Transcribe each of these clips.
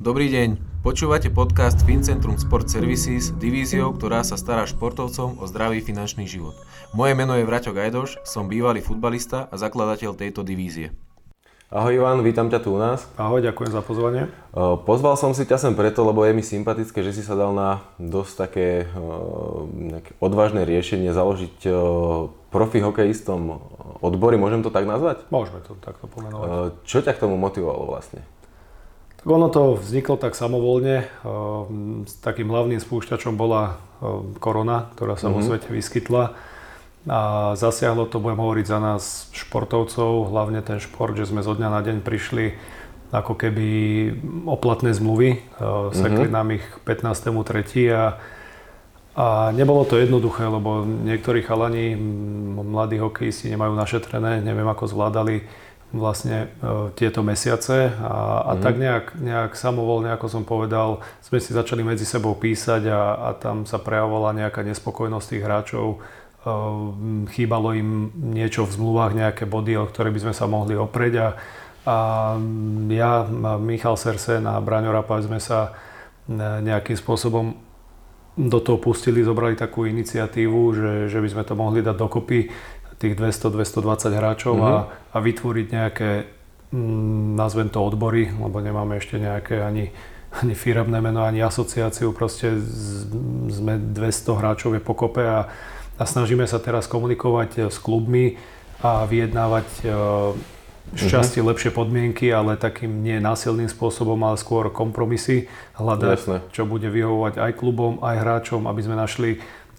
Dobrý deň, počúvate podcast Fincentrum Sport Services, divíziou, ktorá sa stará športovcom o zdravý finančný život. Moje meno je Vraťo Gajdoš, som bývalý futbalista a zakladateľ tejto divízie. Ahoj Ivan, vítam ťa tu u nás. Ahoj, ďakujem za pozvanie. Pozval som si ťa sem preto, lebo je mi sympatické, že si sa dal na dosť také nejaké odvážne riešenie založiť profi hokejistom odbory, môžem to tak nazvať? Môžeme to takto pomenovať. Čo ťa k tomu motivovalo vlastne? Tak ono to vzniklo tak samovolne. Ehm, takým hlavným spúšťačom bola ehm, korona, ktorá sa mm-hmm. vo mhm. svete vyskytla. A zasiahlo to, budem hovoriť za nás športovcov, hlavne ten šport, že sme zo dňa na deň prišli ako keby oplatné zmluvy. Mm-hmm. Sekli nám ich 15.3. A, a nebolo to jednoduché, lebo niektorí chalani, mladí hokejisti nemajú našetrené, neviem ako zvládali vlastne e, tieto mesiace a, a mm. tak nejak, nejak samovolne, ako som povedal, sme si začali medzi sebou písať a, a tam sa prejavovala nejaká nespokojnosť tých hráčov. E, chýbalo im niečo v zmluvách, nejaké body, o ktoré by sme sa mohli oprieť a, a ja, Michal Sersen a Braňo Rapaj sme sa e, nejakým spôsobom do toho pustili, zobrali takú iniciatívu, že, že by sme to mohli dať dokopy tých 200-220 hráčov mm-hmm. a, mhm. a vytvoriť nejaké, mm, nazvem to odbory, lebo nemáme ešte nejaké ani, ani firemné meno, ani asociáciu, proste z, sme 200 hráčov je pokope a, a snažíme sa teraz komunikovať eh, s klubmi a vyjednávať šťastie, uh-huh. lepšie podmienky, ale takým nie násilným spôsobom, ale skôr kompromisy hľadať, Jasne. čo bude vyhovovať aj klubom, aj hráčom, aby sme našli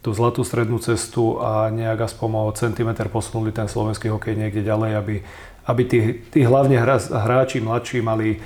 tú zlatú strednú cestu a nejak aspoň o centimetr posunuli ten slovenský hokej niekde ďalej, aby, aby tí, tí hlavne hráči mladší mali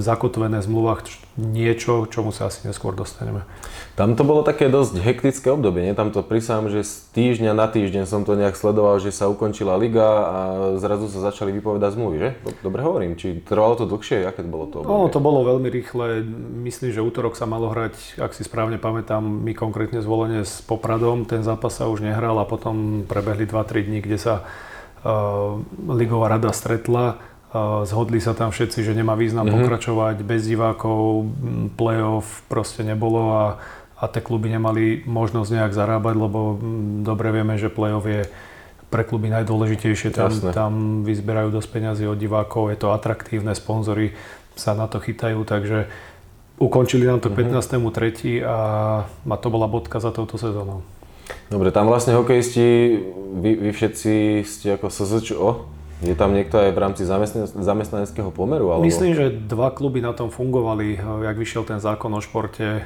zakotvené v zmluvách niečo, čomu sa asi neskôr dostaneme. Tam to bolo také dosť hektické obdobie, nie? Tam to prisám, že z týždňa na týždeň som to nejak sledoval, že sa ukončila liga a zrazu sa začali vypovedať zmluvy, že? Dobre hovorím, či trvalo to dlhšie, aké to bolo to obdobie? No, to bolo veľmi rýchle. Myslím, že útorok sa malo hrať, ak si správne pamätám, my konkrétne zvolenie s Popradom, ten zápas sa už nehral a potom prebehli 2-3 dní, kde sa uh, ligová rada stretla Zhodli sa tam všetci, že nemá význam mm-hmm. pokračovať bez divákov, play-off proste nebolo a, a tie kluby nemali možnosť nejak zarábať, lebo dobre vieme, že play-off je pre kluby najdôležitejšie. Tam, tam vyzberajú dosť peňazí od divákov, je to atraktívne, sponzory sa na to chytajú, takže ukončili nám to mm-hmm. 15.3. A, a to bola bodka za touto sezónou. Dobre, tam vlastne hokejisti, vy, vy všetci ste ako SZČO, je tam niekto aj v rámci zamestnaneckého pomeru? Alebo... Myslím, že dva kluby na tom fungovali. Jak vyšiel ten zákon o športe, eh,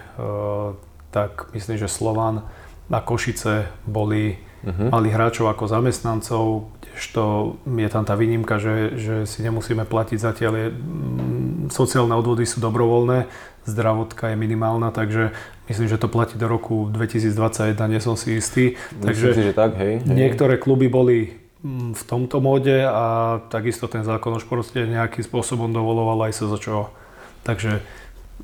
tak myslím, že Slovan a Košice boli, uh-huh. mali hráčov ako zamestnancov, kdežto je tam tá výnimka, že, že si nemusíme platiť zatiaľ. Je, mm, sociálne odvody sú dobrovoľné, zdravotka je minimálna, takže myslím, že to platí do roku 2021, nie som si istý. Myslím takže si, že tak, hej, hej. niektoré kluby boli v tomto móde a takisto ten zákon už proste nejakým spôsobom dovoloval aj SZČO. Takže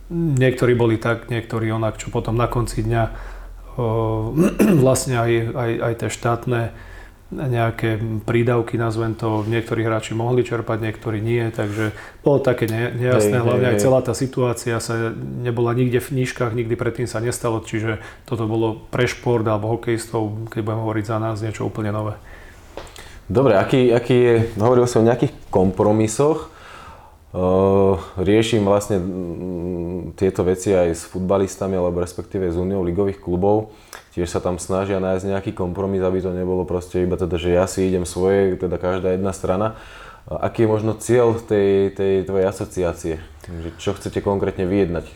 niektorí boli tak, niektorí onak, čo potom na konci dňa o, vlastne aj, aj, aj tie štátne nejaké prídavky, nazvem to, niektorí hráči mohli čerpať, niektorí nie, takže bolo také nejasné, hej, hlavne hej, aj celá tá situácia sa nebola nikde v knižkách, nikdy predtým sa nestalo, čiže toto bolo pre šport alebo hokejistov, keď budem hovoriť za nás, niečo úplne nové. Dobre, aký, aký je, hovoril som o nejakých kompromisoch. Riešim vlastne tieto veci aj s futbalistami, alebo respektíve s uniou ligových klubov. Tiež sa tam snažia nájsť nejaký kompromis, aby to nebolo proste iba teda, že ja si idem svoje, teda každá jedna strana. Aký je možno cieľ tej, tej tvojej asociácie? Čo chcete konkrétne vyjednať?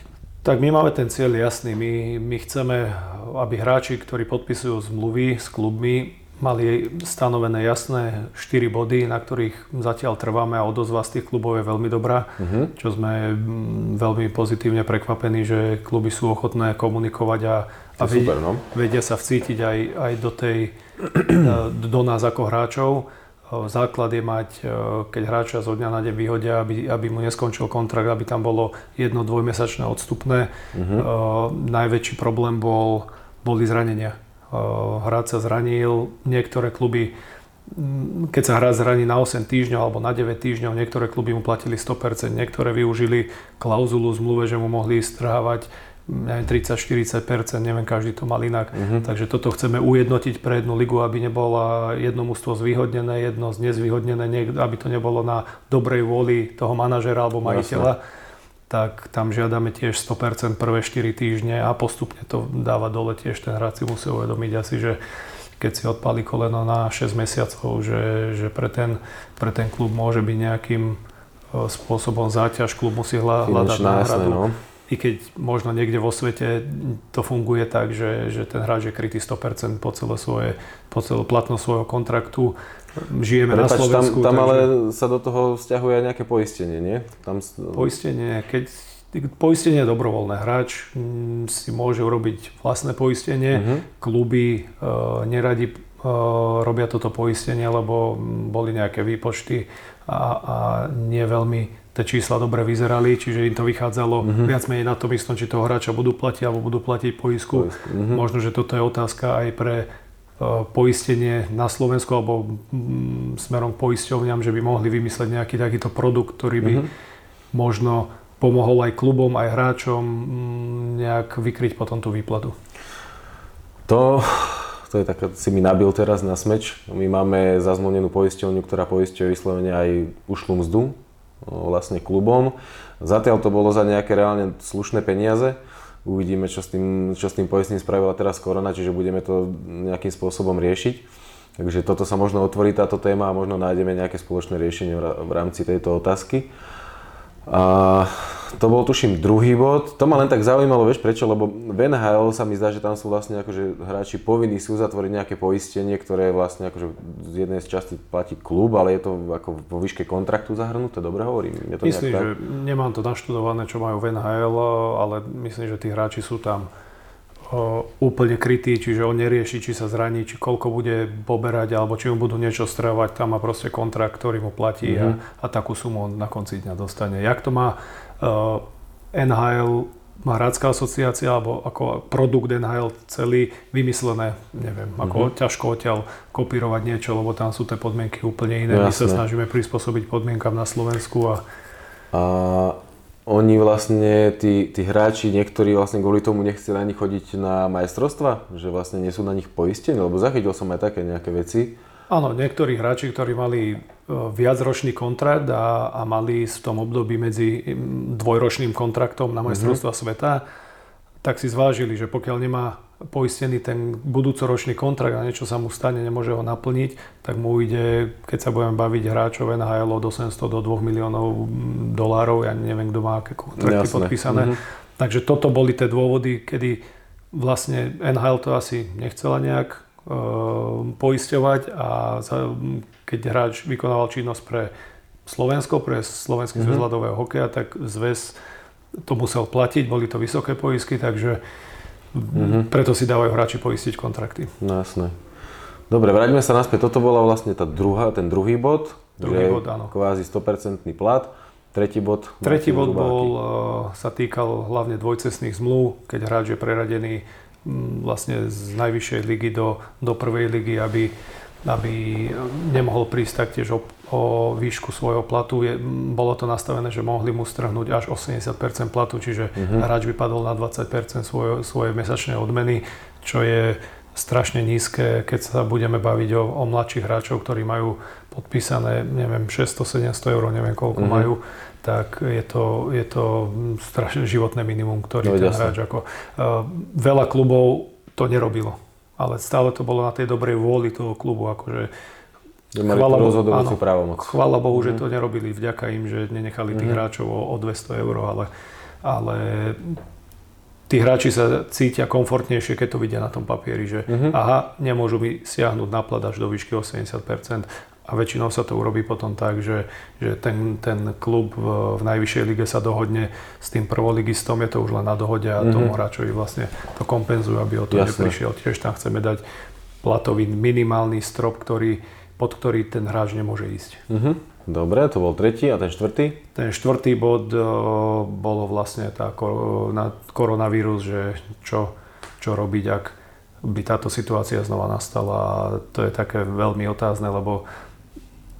Tak my máme ten cieľ jasný. My, my chceme, aby hráči, ktorí podpisujú zmluvy s klubmi, mali stanovené jasné 4 body, na ktorých zatiaľ trváme a odozva z tých klubov je veľmi dobrá, uh-huh. čo sme mm, veľmi pozitívne prekvapení, že kluby sú ochotné komunikovať a, a vedia, super, no? vedia sa vcítiť aj, aj do, tej, do nás ako hráčov. Základ je mať, keď hráča zo dňa na deň vyhodia, aby, aby mu neskončil kontrakt, aby tam bolo jedno dvojmesačné odstupné. Uh-huh. Najväčší problém bol, boli zranenia hráč sa zranil, niektoré kluby keď sa hráč zraní na 8 týždňov alebo na 9 týždňov, niektoré kluby mu platili 100%, niektoré využili klauzulu v zmluve, že mu mohli strhávať neviem, 30-40%, neviem, každý to mal inak. Uh-huh. Takže toto chceme ujednotiť pre jednu ligu, aby nebolo jedno mústvo zvýhodnené, jedno znezvýhodnené, aby to nebolo na dobrej vôli toho manažera alebo majiteľa. Jasne. Tak tam žiadame tiež 100% prvé 4 týždne a postupne to dáva dole tiež ten hráč si musí uvedomiť asi, že keď si odpali koleno na 6 mesiacov, že, že pre, ten, pre ten klub môže byť nejakým e, spôsobom záťaž, klub musí hľadať náhradu. No i keď možno niekde vo svete to funguje tak, že, že ten hráč je krytý 100% po celé svoje, po celú platnosť svojho kontraktu. Žijeme Prepač, na Slovensku. Tam, tam takže... ale sa do toho vzťahuje aj nejaké poistenie, nie? Tam... Poistenie, keď poistenie je dobrovoľné. Hráč mm, si môže urobiť vlastné poistenie. Uh-huh. Kluby uh, neradi uh, robia toto poistenie, lebo boli nejaké výpočty a, a nie veľmi tie čísla dobre vyzerali, čiže im to vychádzalo mm-hmm. viac menej na tom istom, či toho hráča budú platiť alebo budú platiť poisku. Mm-hmm. Možno, že toto je otázka aj pre poistenie na Slovensku alebo smerom k poisťovňam, že by mohli vymysleť nejaký takýto produkt, ktorý by mm-hmm. možno pomohol aj klubom, aj hráčom nejak vykryť potom tú výplatu. To, to je tak, si mi nabil teraz na smeč. My máme zazmluvnenú poisťovňu, ktorá poisťuje vyslovene aj ušlú mzdu vlastne klubom. Zatiaľ to bolo za nejaké reálne slušné peniaze. Uvidíme, čo s tým, čo s tým poistným spravila teraz korona, čiže budeme to nejakým spôsobom riešiť. Takže toto sa možno otvorí táto téma a možno nájdeme nejaké spoločné riešenie v rámci tejto otázky. A to bol tuším druhý bod. To ma len tak zaujímalo, vieš prečo, lebo v NHL sa mi zdá, že tam sú vlastne akože hráči povinní si uzatvoriť nejaké poistenie, ktoré vlastne akože z jednej z časti platí klub, ale je to ako vo výške kontraktu zahrnuté, dobre hovorím? Je to myslím, že nemám to naštudované, čo majú v NHL, ale myslím, že tí hráči sú tam úplne krytý, čiže on nerieši, či sa zraní, či koľko bude poberať, alebo či mu budú niečo strávať, tam má proste kontrakt, ktorý mu platí mm-hmm. a, a takú sumu on na konci dňa dostane. Jak to má uh, NHL, má hráčská asociácia, alebo ako produkt NHL celý vymyslené, neviem, ako mm-hmm. ťažko odtiaľ kopírovať niečo, lebo tam sú tie podmienky úplne iné. Jasne. My sa snažíme prispôsobiť podmienkam na Slovensku a... a oni vlastne, tí, tí hráči, niektorí vlastne kvôli tomu nechceli ani chodiť na majstrovstva, že vlastne nie sú na nich poistení, lebo zachytil som aj také nejaké veci. Áno, niektorí hráči, ktorí mali e, viacročný kontrakt a, a mali v tom období medzi dvojročným kontraktom na majstrovstva mm-hmm. sveta, tak si zvážili, že pokiaľ nemá poistený ten budúcoročný kontrakt a niečo sa mu stane, nemôže ho naplniť, tak mu ide, keď sa budeme baviť hráčov NHL od 800 do 2 miliónov dolárov, ja neviem, kto má aké kontrakty Jasne. podpísané. Mm-hmm. Takže toto boli tie dôvody, kedy vlastne NHL to asi nechcela nejak e, poisťovať a za, keď hráč vykonával činnosť pre Slovensko, pre Slovenský mm-hmm. zväz ľadového hokeja, tak zväz to musel platiť, boli to vysoké poisky, takže Mm-hmm. Preto si dávajú hráči poistiť kontrakty. No jasné. Dobre, vráťme sa naspäť. Toto bola vlastne tá druhá, ten druhý bod. Druhý bod, áno. Kvázi 100% plat. Tretí bod? Tretí bod bol, uh, sa týkal hlavne dvojcestných zmluv, keď hráč je preradený vlastne z najvyššej ligy do, do prvej ligy, aby aby nemohol prísť taktiež o, o výšku svojho platu. Je, bolo to nastavené, že mohli mu strhnúť až 80% platu, čiže uh-huh. hráč by padol na 20% svoje, svoje mesačné odmeny, čo je strašne nízke, keď sa budeme baviť o, o mladších hráčov, ktorí majú podpísané, neviem, 600-700 eur, neviem koľko uh-huh. majú, tak je to, je to strašne životné minimum, ktorý no, ten jasne. hráč ako... Uh, veľa klubov to nerobilo ale stále to bolo na tej dobrej vôli toho klubu, akože chvála, rozhodujúcu právomoc. Chvála Bohu, že mhm. to nerobili, vďaka im, že nenechali tých mm-hmm. hráčov o, o 200 eur, ale, ale tí hráči sa cítia komfortnejšie, keď to vidia na tom papieri, že mm-hmm. aha, nemôžu mi siahnuť na plat až do výšky 80%, a väčšinou sa to urobí potom tak, že, že ten, ten klub v, v najvyššej lige sa dohodne s tým prvoligistom, je to už len na dohode a mm-hmm. tomu hráčovi vlastne to kompenzujú, aby o to Jasne. neprišiel. Tiež tam chceme dať platový minimálny strop, ktorý, pod ktorý ten hráč nemôže ísť. Mm-hmm. Dobre, to bol tretí a ten štvrtý? Ten štvrtý bod o, bolo vlastne tá na koronavírus, že čo, čo robiť, ak by táto situácia znova nastala. A to je také veľmi otázne, lebo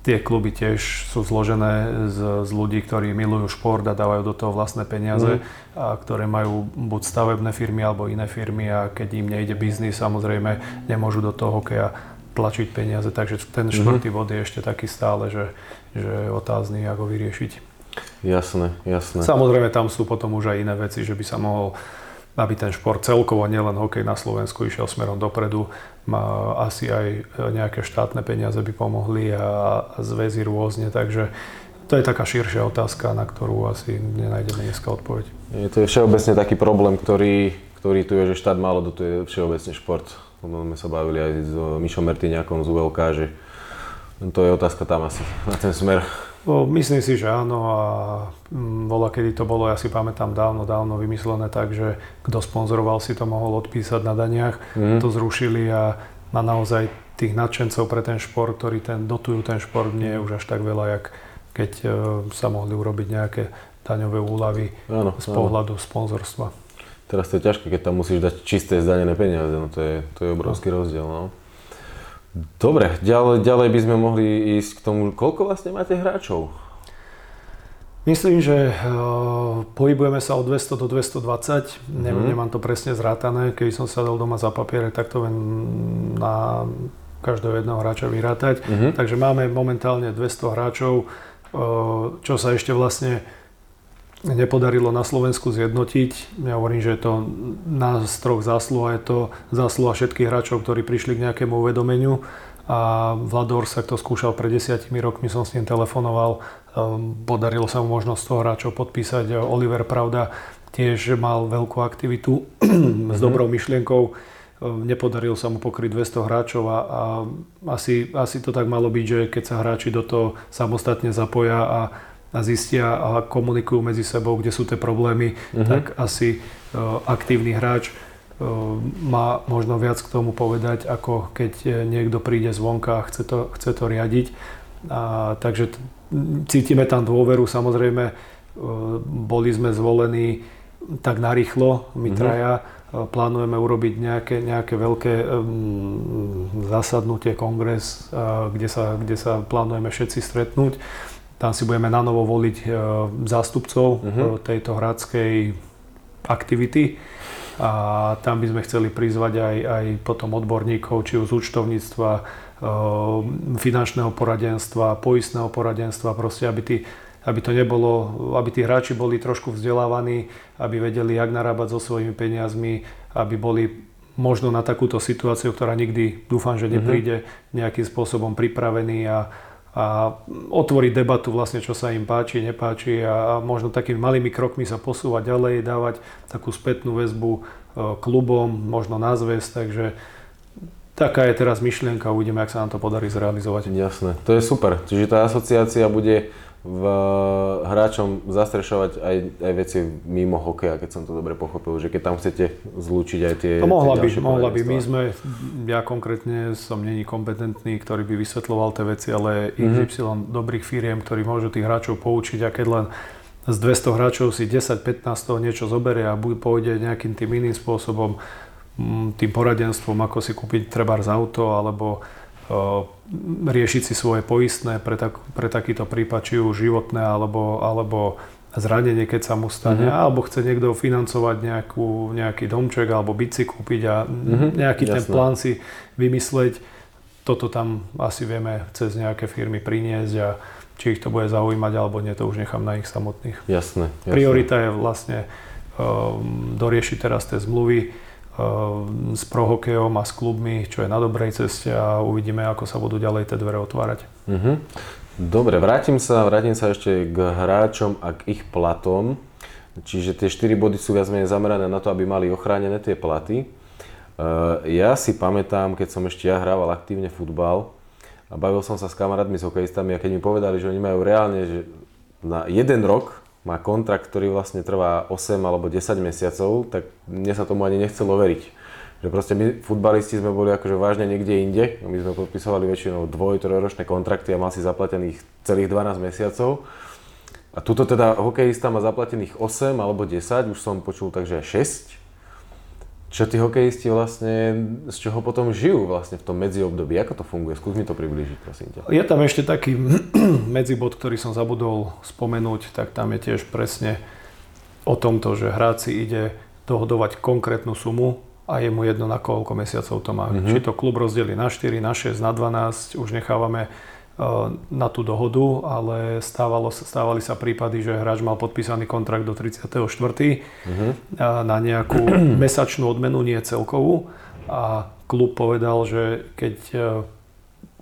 tie kluby tiež sú zložené z, z ľudí, ktorí milujú šport a dávajú do toho vlastné peniaze, mm. a ktoré majú buď stavebné firmy alebo iné firmy a keď im nejde biznis, samozrejme nemôžu do toho hokeja tlačiť peniaze. Takže ten mhm. štvrtý mm. bod je ešte taký stále, že, že je otázny, ako vyriešiť. Jasné, jasné. Samozrejme tam sú potom už aj iné veci, že by sa mohol aby ten šport celkovo, nielen hokej na Slovensku, išiel smerom dopredu. Asi aj nejaké štátne peniaze by pomohli a zväzy rôzne, takže to je taká širšia otázka, na ktorú asi nenájdeme dneska odpoveď. Je to je všeobecne taký problém, ktorý, ktorý tu je, že štát málo dotuje všeobecne šport. My sa bavili aj s Mišom Mertiniakom z ULK, že to je otázka tam asi na ten smer. No, myslím si, že áno a bola, mm, kedy to bolo, ja si pamätám, dávno, dávno vymyslené tak, že kto sponzoroval si to mohol odpísať na daniach, mm. to zrušili a na naozaj tých nadšencov pre ten šport, ktorí ten, dotujú ten šport, nie je už až tak veľa, jak keď uh, sa mohli urobiť nejaké daňové úlavy áno, z pohľadu áno. sponzorstva. Teraz to je ťažké, keď tam musíš dať čisté zdanené peniaze, no to je, to je obrovský no. rozdiel. No. Dobre, ďalej, ďalej by sme mohli ísť k tomu, koľko vlastne máte hráčov? Myslím, že uh, pohybujeme sa od 200 do 220, mm. nemám to presne zrátané, keď som sa dal doma za papiere, tak to viem na každého jedného hráča vyrátať. Mm-hmm. Takže máme momentálne 200 hráčov, uh, čo sa ešte vlastne nepodarilo na Slovensku zjednotiť. Ja hovorím, že je to nás troch zásluha, je to zásluha všetkých hráčov, ktorí prišli k nejakému uvedomeniu a Vlador sa to skúšal pred desiatimi rokmi, som s ním telefonoval, ehm, podarilo sa mu možnosť 100 hráčov podpísať. Oliver Pravda tiež mal veľkú aktivitu s mhm. dobrou myšlienkou, ehm, nepodarilo sa mu pokryť 200 hráčov a, a asi, asi to tak malo byť, že keď sa hráči do toho samostatne zapoja a a zistia a komunikujú medzi sebou, kde sú tie problémy, uh-huh. tak asi uh, aktívny hráč uh, má možno viac k tomu povedať, ako keď e, niekto príde zvonka a chce to, chce to riadiť. A, takže t- cítime tam dôveru, samozrejme, boli sme zvolení tak narýchlo, my uh-huh. traja, plánujeme urobiť nejaké, nejaké veľké um, zasadnutie, kongres, uh, kde, sa, kde sa plánujeme všetci stretnúť. Tam si budeme na novo voliť e, zástupcov uh-huh. tejto hradskej aktivity a tam by sme chceli prizvať aj, aj potom odborníkov, či už z účtovníctva, e, finančného poradenstva, poistného poradenstva, proste aby, tí, aby to nebolo, aby tí hráči boli trošku vzdelávaní, aby vedeli, jak narábať so svojimi peniazmi, aby boli možno na takúto situáciu, ktorá nikdy dúfam, že nepríde, nejakým spôsobom pripravení a, a otvoriť debatu vlastne, čo sa im páči, nepáči a možno takými malými krokmi sa posúvať ďalej, dávať takú spätnú väzbu e, klubom, možno na zväz, takže taká je teraz myšlienka, uvidíme, ak sa nám to podarí zrealizovať. Jasné, to je super. Čiže tá asociácia bude v hráčom zastrešovať aj, aj veci mimo hokeja, keď som to dobre pochopil, že keď tam chcete zlúčiť aj tie To mohla by, mohla by. My sme, ja konkrétne som není kompetentný, ktorý by vysvetloval tie veci, ale XY mm-hmm. dobrých firiem, ktorí môžu tých hráčov poučiť a keď len z 200 hráčov si 10-15 toho niečo zoberie a pôjde nejakým tým iným spôsobom, tým poradenstvom, ako si kúpiť treba z auto alebo riešiť si svoje poistné pre, tak, pre takýto prípad, či už životné alebo, alebo zranenie, keď sa mu stane, mm-hmm. alebo chce niekto financovať nejakú, nejaký domček alebo si kúpiť a mm-hmm. nejaký Jasné. ten plán si vymysleť. Toto tam asi vieme cez nejaké firmy priniesť a či ich to bude zaujímať alebo nie, to už nechám na ich samotných. Jasné. jasné. Priorita je vlastne um, doriešiť teraz tie zmluvy, s prohokejom a s klubmi, čo je na dobrej ceste a uvidíme, ako sa budú ďalej tie dvere otvárať. Uh-huh. Dobre, vrátim sa, vrátim sa ešte k hráčom a k ich platom. Čiže tie 4 body sú viac menej zamerané na to, aby mali ochránené tie platy. Ja si pamätám, keď som ešte ja hrával aktívne futbal a bavil som sa s kamarátmi, s hokejistami a keď mi povedali, že oni majú reálne že na jeden rok má kontrakt, ktorý vlastne trvá 8 alebo 10 mesiacov, tak mne sa tomu ani nechcelo veriť. Že proste my, futbalisti, sme boli akože vážne niekde inde. My sme podpisovali väčšinou dvoj, trojročné kontrakty a mal si zaplatených celých 12 mesiacov. A tuto teda hokejista má zaplatených 8 alebo 10, už som počul takže 6. Čo tí hokejisti vlastne, z čoho potom žijú vlastne v tom medziobdobí? Ako to funguje? Skús mi to približiť, prosím ťa. Je tam ešte taký medzibod, ktorý som zabudol spomenúť, tak tam je tiež presne o tomto, že hráci ide dohodovať konkrétnu sumu a je mu jedno na koľko mesiacov to má. Mm-hmm. Či to klub rozdelí na 4, na 6, na 12, už nechávame na tú dohodu, ale stávalo, stávali sa prípady, že hráč mal podpísaný kontrakt do 34. Uh-huh. na nejakú mesačnú odmenu, nie celkovú. A klub povedal, že keď eh,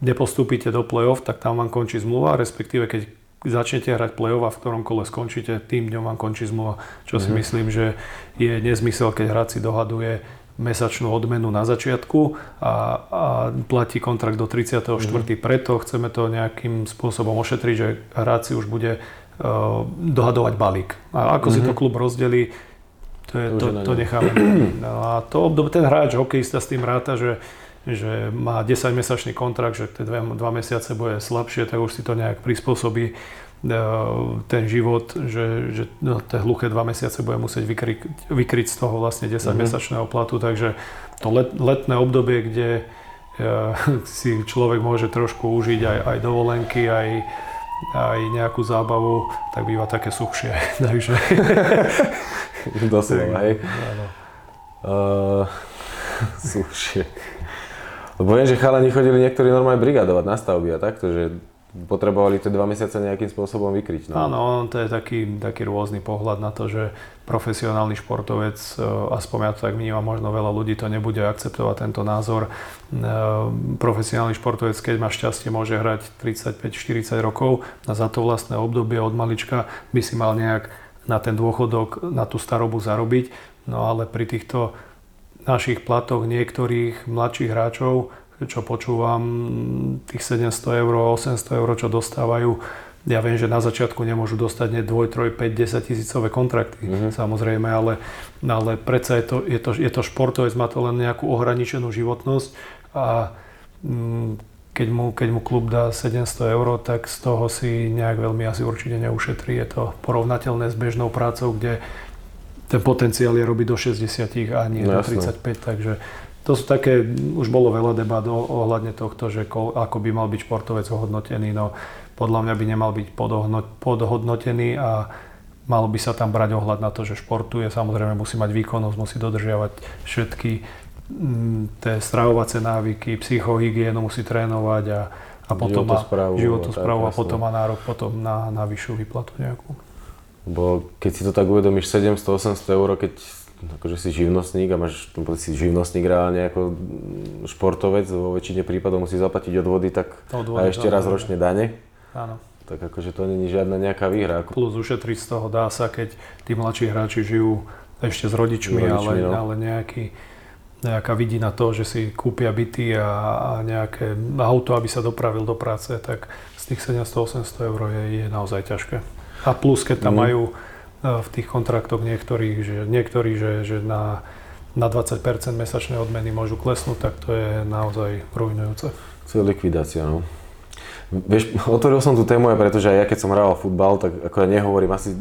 nepostúpite do play-off, tak tam vám končí zmluva, respektíve keď začnete hrať play-off a v ktorom kole skončíte, tým dňom vám končí zmluva. Čo uh-huh. si mhm. myslím, že je nezmysel, keď hráč si dohaduje mesačnú odmenu na začiatku a, a platí kontrakt do 34. Mm. Preto chceme to nejakým spôsobom ošetriť, že hráč si už bude uh, dohadovať balík. A ako mm-hmm. si to mhm. klub rozdelí, to, je, to, to, to necháme. No a to obdobie, ten hráč, hokejista s tým ráta, že že má 10-mesačný kontrakt, že tie dva, dva mesiace bude slabšie, tak už si to nejak prispôsobí ten život, že, že no, tie hluché dva mesiace bude musieť vykryť, vykryť z toho vlastne 10-mesačného mhm. platu, takže to let, letné obdobie, kde uh, si človek môže trošku užiť aj, aj dovolenky, aj, aj nejakú zábavu, tak býva také suchšie. takže... Doslova, hej. Uh, suchšie. Lebo viem, že chalani chodili niektorí normálne brigadovať na stavby a takto, že potrebovali tie dva mesiace nejakým spôsobom vykryť. No. Áno, to je taký, taký rôzny pohľad na to, že profesionálny športovec, e, aspoň ja to tak vnímam, možno veľa ľudí to nebude akceptovať tento názor. E, profesionálny športovec, keď má šťastie, môže hrať 35-40 rokov a za to vlastné obdobie od malička by si mal nejak na ten dôchodok, na tú starobu zarobiť. No ale pri týchto našich platoch niektorých mladších hráčov čo počúvam, tých 700 eur, 800 eur, čo dostávajú, ja viem, že na začiatku nemôžu dostať nie 2, 3, 5, 10 tisícové kontrakty, mm-hmm. samozrejme, ale, ale predsa je to, je, to, je to športovec, má to len nejakú ohraničenú životnosť a mm, keď mu, keď mu klub dá 700 eur, tak z toho si nejak veľmi asi určite neušetrí. Je to porovnateľné s bežnou prácou, kde ten potenciál je robiť do 60 a nie no, do 35, takže to sú také, už bolo veľa debat ohľadne tohto, že ko, ako by mal byť športovec ohodnotený. No, podľa mňa by nemal byť podhodnotený a malo by sa tam brať ohľad na to, že športuje, samozrejme musí mať výkonnosť, musí dodržiavať všetky mm, tie stravovacie návyky, psychohygienu musí trénovať a, a potom má životosprávu a, a potom má nárok potom na, na vyššiu výplatu nejakú. Bo keď si to tak uvedomíš, 700-800 eur, keď akože si živnostník a máš, si živnostník reálne ako športovec, vo väčšine prípadov musí zaplatiť odvody, tak odvody, a ešte raz ročne dane. Áno. Tak akože to není žiadna nejaká výhra. Plus ušetriť z toho dá sa, keď tí mladší hráči žijú ešte s rodičmi, rodičmi ale, no. ale nejaký, nejaká vidina to, že si kúpia byty a, a nejaké auto, aby sa dopravil do práce, tak z tých 700-800 eur je, je naozaj ťažké. A plus, keď tam mm. majú v tých kontraktoch niektorých, že, niektorí, že, že na, na 20% mesačnej odmeny môžu klesnúť, tak to je naozaj ruinujúce. To je likvidácia, no. Vieš, otvoril som tú tému aj preto, že aj ja keď som hral futbal, tak ako ja nehovorím, asi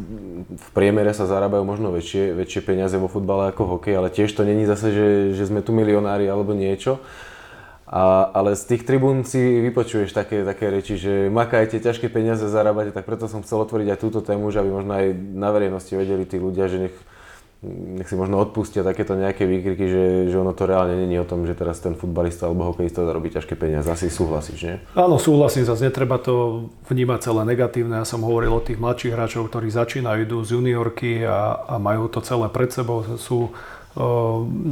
v priemere sa zarábajú možno väčšie, väčšie peniaze vo futbale ako hokej, ale tiež to není zase, že, že sme tu milionári alebo niečo. A, ale z tých tribún si vypočuješ také, také reči, že makajte, ťažké peniaze zarábate, tak preto som chcel otvoriť aj túto tému, že aby možno aj na verejnosti vedeli tí ľudia, že nech, nech si možno odpustia takéto nejaké výkriky, že, že ono to reálne není o tom, že teraz ten futbalista alebo hokejista zarobí ťažké peniaze. Asi súhlasíš, nie? Áno, súhlasím, zase netreba to vnímať celé negatívne. Ja som hovoril o tých mladších hráčov, ktorí začínajú, idú z juniorky a, a majú to celé pred sebou, sú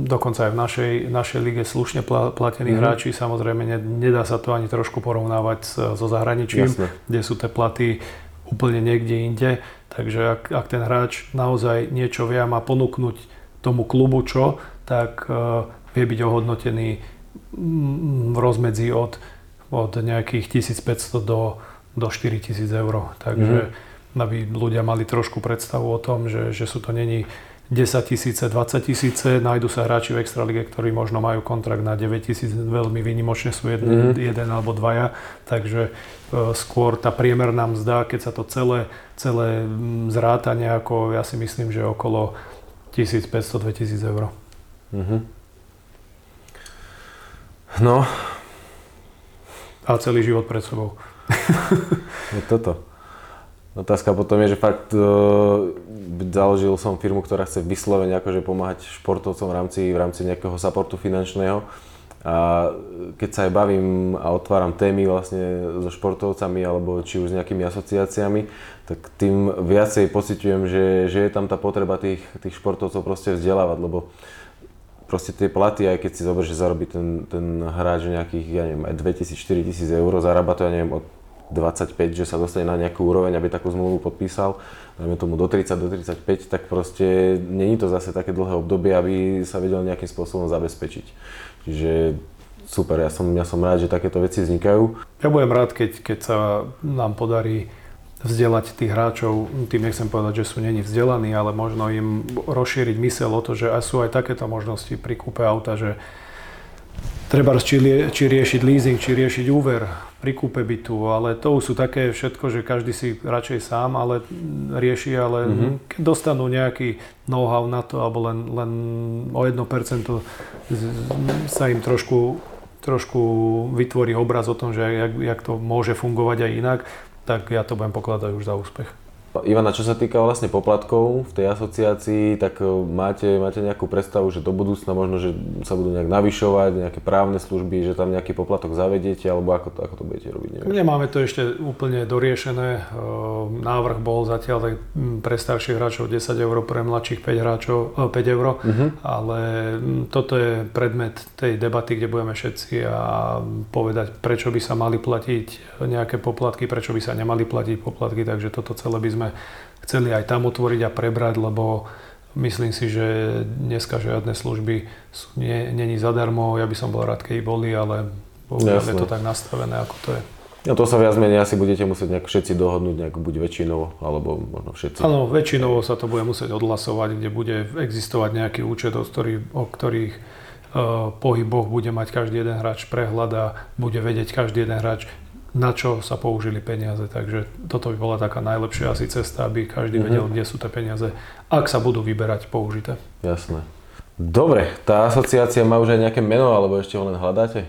dokonca aj v našej, našej lige slušne platení mm-hmm. hráči. Samozrejme, nedá sa to ani trošku porovnávať so zahraničím, Jasne. kde sú tie platy úplne niekde inde. Takže ak, ak ten hráč naozaj niečo vie a má ponúknuť tomu klubu čo, tak uh, vie byť ohodnotený v rozmedzi od, od nejakých 1500 do, do 4000 eur. Takže mm-hmm. aby ľudia mali trošku predstavu o tom, že, že sú to není 10 tisíce, 20 tisíce, nájdu sa hráči v Extralige, ktorí možno majú kontrakt na 9 tisíc, veľmi výnimočne sú jeden, mm. jeden alebo dvaja, takže e, skôr tá priemerná mzda, keď sa to celé, celé zráta nejako, ja si myslím, že okolo 1500-2000 eur. Uh-huh. No. A celý život pred sebou. je toto. Otázka potom je, že fakt uh, založil som firmu, ktorá chce vyslovene akože pomáhať športovcom v rámci, v rámci nejakého supportu finančného. A keď sa aj bavím a otváram témy vlastne so športovcami alebo či už s nejakými asociáciami, tak tým viacej pociťujem, že, že je tam tá potreba tých, tých športovcov proste vzdelávať, lebo proste tie platy, aj keď si zoberieš, že zarobí ten, ten hráč nejakých, ja neviem, aj 2000-4000 eur, zarába to, ja neviem, od 25, že sa dostane na nejakú úroveň, aby takú zmluvu podpísal, dajme tomu do 30, do 35, tak proste není to zase také dlhé obdobie, aby sa vedel nejakým spôsobom zabezpečiť. Čiže super, ja som, ja som rád, že takéto veci vznikajú. Ja budem rád, keď, keď sa nám podarí vzdelať tých hráčov, tým nechcem povedať, že sú není vzdelaní, ale možno im rozšíriť mysel o to, že sú aj takéto možnosti pri kúpe auta, že treba či, či riešiť leasing, či riešiť úver pri kúpe bytu, ale to sú také všetko, že každý si radšej sám ale rieši, ale mm-hmm. keď dostanú nejaký know-how na to, alebo len, len o 1% sa im trošku, trošku vytvorí obraz o tom, že jak, jak to môže fungovať aj inak, tak ja to budem pokladať už za úspech. Ivana, čo sa týka vlastne poplatkov v tej asociácii, tak e, máte, máte nejakú predstavu, že do budúcna možno, že sa budú nejak navyšovať, nejaké právne služby, že tam nejaký poplatok zavediete, alebo ako to, ako to budete robiť? Neviem. Nemáme to ešte úplne doriešené. E, návrh bol zatiaľ pre starších hráčov 10 eur, pre mladších 5, hráčov, 5 e, eur, uh-huh. ale toto je predmet tej debaty, kde budeme všetci a povedať, prečo by sa mali platiť nejaké poplatky, prečo by sa nemali platiť poplatky, takže toto celé by sme sme chceli aj tam otvoriť a prebrať, lebo myslím si, že dneska žiadne služby sú, nie, není zadarmo. Ja by som bol rád, keď boli, ale bohužiaľ je to tak nastavené, ako to je. No to sa viac menej asi budete musieť nejak všetci dohodnúť, nejak buď väčšinou, alebo možno všetci. Áno, väčšinou sa to bude musieť odhlasovať, kde bude existovať nejaký účet, o, ktorý, o ktorých uh, pohyboch bude mať každý jeden hráč prehľad a bude vedieť každý jeden hráč, na čo sa použili peniaze. Takže toto by bola taká najlepšia asi cesta, aby každý mm-hmm. vedel, kde sú tie peniaze, ak sa budú vyberať použité. Jasné. Dobre, tá asociácia má už aj nejaké meno, alebo ešte ho len hľadáte?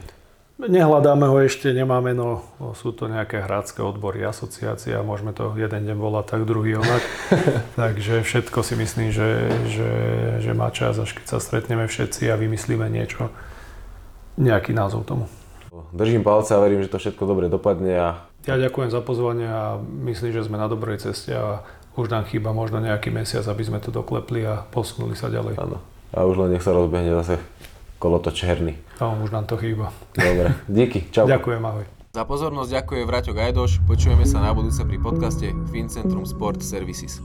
Nehľadáme ho ešte, nemá meno, sú to nejaké hradské odbory, asociácia, môžeme to jeden deň volať tak, druhý onak. Takže všetko si myslím, že, že, že má čas, až keď sa stretneme všetci a vymyslíme niečo, nejaký názov tomu. Držím palce a verím, že to všetko dobre dopadne. A... Ja ďakujem za pozvanie a myslím, že sme na dobrej ceste a už nám chýba možno nejaký mesiac, aby sme to doklepli a posunuli sa ďalej. Áno. A už len nech sa rozbehne zase kolotoč černý. No, už nám to chýba. Dobre, díky, čau. Ďakujem, ahoj. Za pozornosť ďakuje Vraťo Gajdoš, počujeme sa na budúce pri podcaste Fincentrum Sport Services.